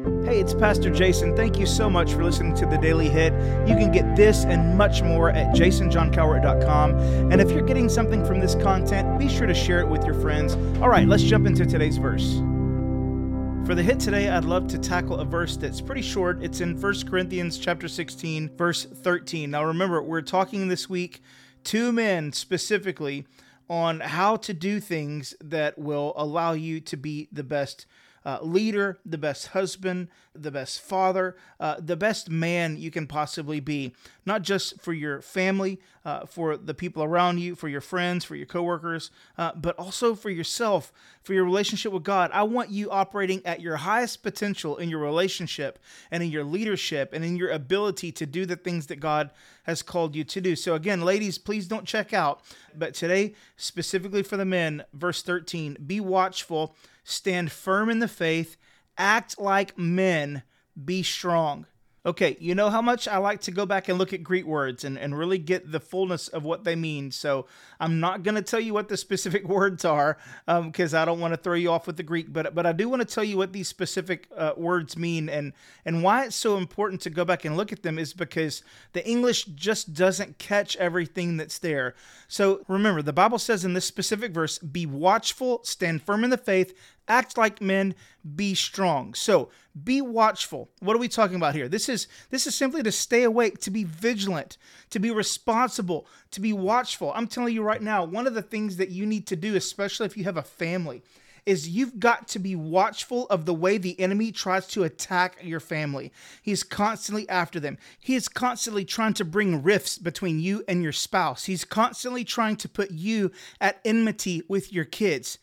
Hey, it's Pastor Jason. Thank you so much for listening to the Daily Hit. You can get this and much more at jasonjohncowart.com. And if you're getting something from this content, be sure to share it with your friends. All right, let's jump into today's verse. For the hit today, I'd love to tackle a verse that's pretty short. It's in 1 Corinthians chapter 16, verse 13. Now remember, we're talking this week to men specifically on how to do things that will allow you to be the best uh, leader, the best husband, the best father, uh, the best man you can possibly be, not just for your family, uh, for the people around you, for your friends, for your coworkers, uh, but also for yourself, for your relationship with God. I want you operating at your highest potential in your relationship and in your leadership and in your ability to do the things that God has called you to do. So, again, ladies, please don't check out. But today, specifically for the men, verse 13 be watchful stand firm in the faith, act like men, be strong. Okay, you know how much I like to go back and look at Greek words and, and really get the fullness of what they mean. So I'm not going to tell you what the specific words are because um, I don't want to throw you off with the Greek, but but I do want to tell you what these specific uh, words mean and and why it's so important to go back and look at them is because the English just doesn't catch everything that's there. So remember, the Bible says in this specific verse, "Be watchful, stand firm in the faith, act like men, be strong. So be watchful. What are we talking about here? This is this is simply to stay awake, to be vigilant, to be responsible, to be watchful. I'm telling you right now, one of the things that you need to do, especially if you have a family, is you've got to be watchful of the way the enemy tries to attack your family. He's constantly after them. He is constantly trying to bring rifts between you and your spouse. He's constantly trying to put you at enmity with your kids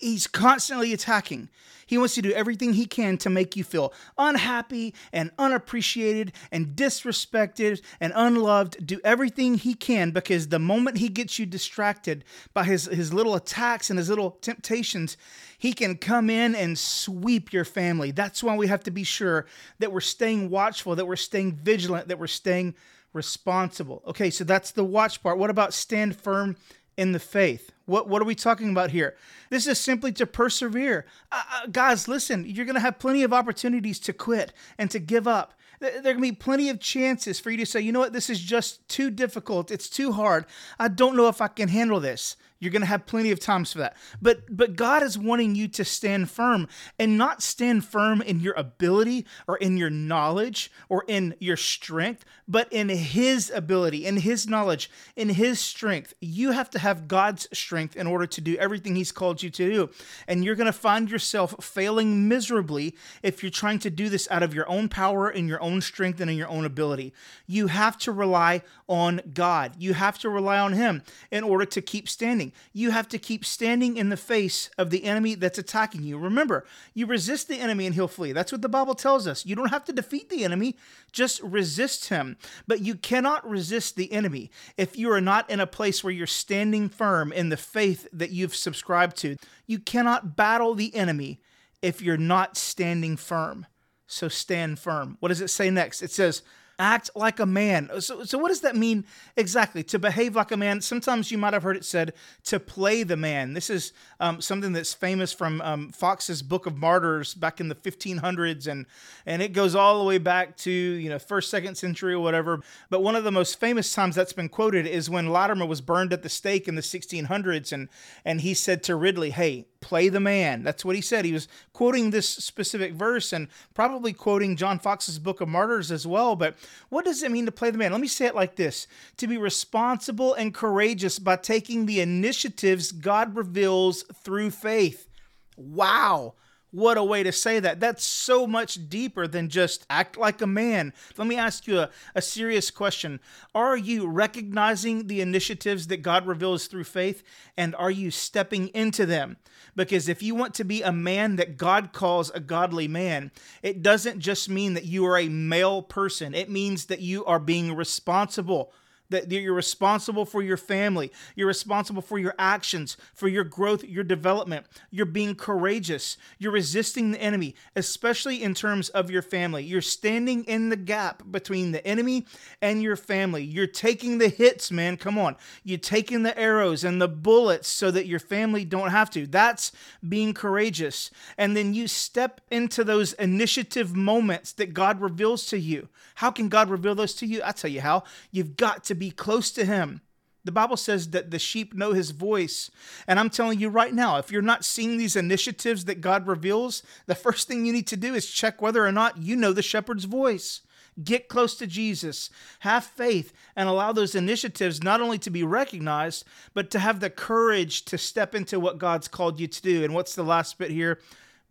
he's constantly attacking. He wants to do everything he can to make you feel unhappy and unappreciated and disrespected and unloved. Do everything he can because the moment he gets you distracted by his, his little attacks and his little temptations, he can come in and sweep your family. That's why we have to be sure that we're staying watchful, that we're staying vigilant, that we're staying responsible. Okay, so that's the watch part. What about stand firm in the faith? What, what are we talking about here? This is simply to persevere. Uh, uh, guys, listen, you're going to have plenty of opportunities to quit and to give up. There are going to be plenty of chances for you to say, you know what, this is just too difficult. It's too hard. I don't know if I can handle this. You're going to have plenty of times for that. But but God is wanting you to stand firm and not stand firm in your ability or in your knowledge or in your strength, but in his ability, in his knowledge, in his strength. You have to have God's strength in order to do everything he's called you to do. And you're going to find yourself failing miserably if you're trying to do this out of your own power and your own strength and in your own ability. You have to rely on God. You have to rely on him in order to keep standing. You have to keep standing in the face of the enemy that's attacking you. Remember, you resist the enemy and he'll flee. That's what the Bible tells us. You don't have to defeat the enemy, just resist him. But you cannot resist the enemy if you are not in a place where you're standing firm in the faith that you've subscribed to. You cannot battle the enemy if you're not standing firm. So stand firm. What does it say next? It says, act like a man. So, so what does that mean exactly? To behave like a man. Sometimes you might have heard it said to play the man. This is um, something that's famous from um, Foxe's Book of Martyrs back in the 1500s, and and it goes all the way back to you know first, second century or whatever. But one of the most famous times that's been quoted is when Latimer was burned at the stake in the 1600s, and and he said to Ridley, "Hey, play the man. That's what he said. He was quoting this specific verse and probably quoting John Foxe's Book of Martyrs as well. But what does it mean to play the man? Let me say it like this to be responsible and courageous by taking the initiatives God reveals through faith. Wow. What a way to say that. That's so much deeper than just act like a man. Let me ask you a, a serious question. Are you recognizing the initiatives that God reveals through faith and are you stepping into them? Because if you want to be a man that God calls a godly man, it doesn't just mean that you are a male person, it means that you are being responsible that you're responsible for your family. You're responsible for your actions, for your growth, your development. You're being courageous. You're resisting the enemy, especially in terms of your family. You're standing in the gap between the enemy and your family. You're taking the hits, man. Come on. You're taking the arrows and the bullets so that your family don't have to. That's being courageous. And then you step into those initiative moments that God reveals to you. How can God reveal those to you? I tell you how. You've got to be close to Him. The Bible says that the sheep know his voice. And I'm telling you right now, if you're not seeing these initiatives that God reveals, the first thing you need to do is check whether or not you know the shepherd's voice. Get close to Jesus, have faith, and allow those initiatives not only to be recognized, but to have the courage to step into what God's called you to do. And what's the last bit here?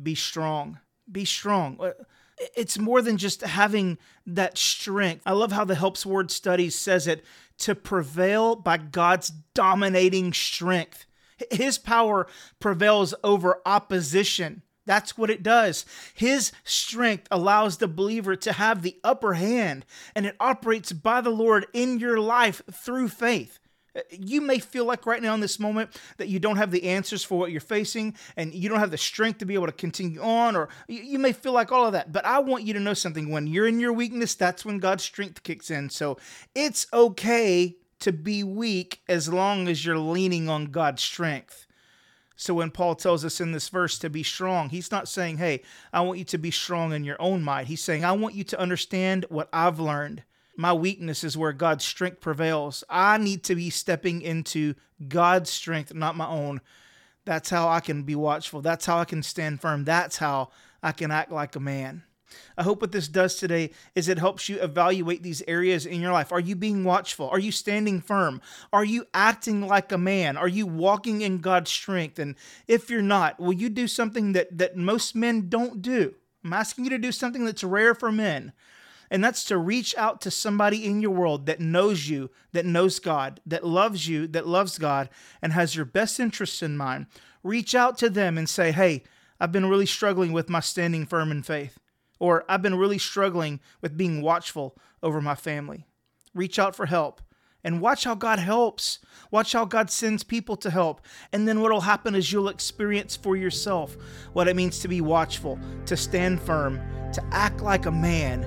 Be strong. Be strong uh, it's more than just having that strength. I love how the Helps Word Studies says it to prevail by God's dominating strength. His power prevails over opposition. That's what it does. His strength allows the believer to have the upper hand, and it operates by the Lord in your life through faith. You may feel like right now in this moment that you don't have the answers for what you're facing and you don't have the strength to be able to continue on, or you may feel like all of that. But I want you to know something. When you're in your weakness, that's when God's strength kicks in. So it's okay to be weak as long as you're leaning on God's strength. So when Paul tells us in this verse to be strong, he's not saying, hey, I want you to be strong in your own might. He's saying, I want you to understand what I've learned my weakness is where God's strength prevails. I need to be stepping into God's strength, not my own. That's how I can be watchful. That's how I can stand firm. That's how I can act like a man. I hope what this does today is it helps you evaluate these areas in your life. Are you being watchful? Are you standing firm? Are you acting like a man? Are you walking in God's strength? And if you're not, will you do something that, that most men don't do? I'm asking you to do something that's rare for men and that's to reach out to somebody in your world that knows you, that knows God, that loves you, that loves God, and has your best interests in mind. Reach out to them and say, Hey, I've been really struggling with my standing firm in faith, or I've been really struggling with being watchful over my family. Reach out for help and watch how God helps. Watch how God sends people to help. And then what will happen is you'll experience for yourself what it means to be watchful, to stand firm, to act like a man,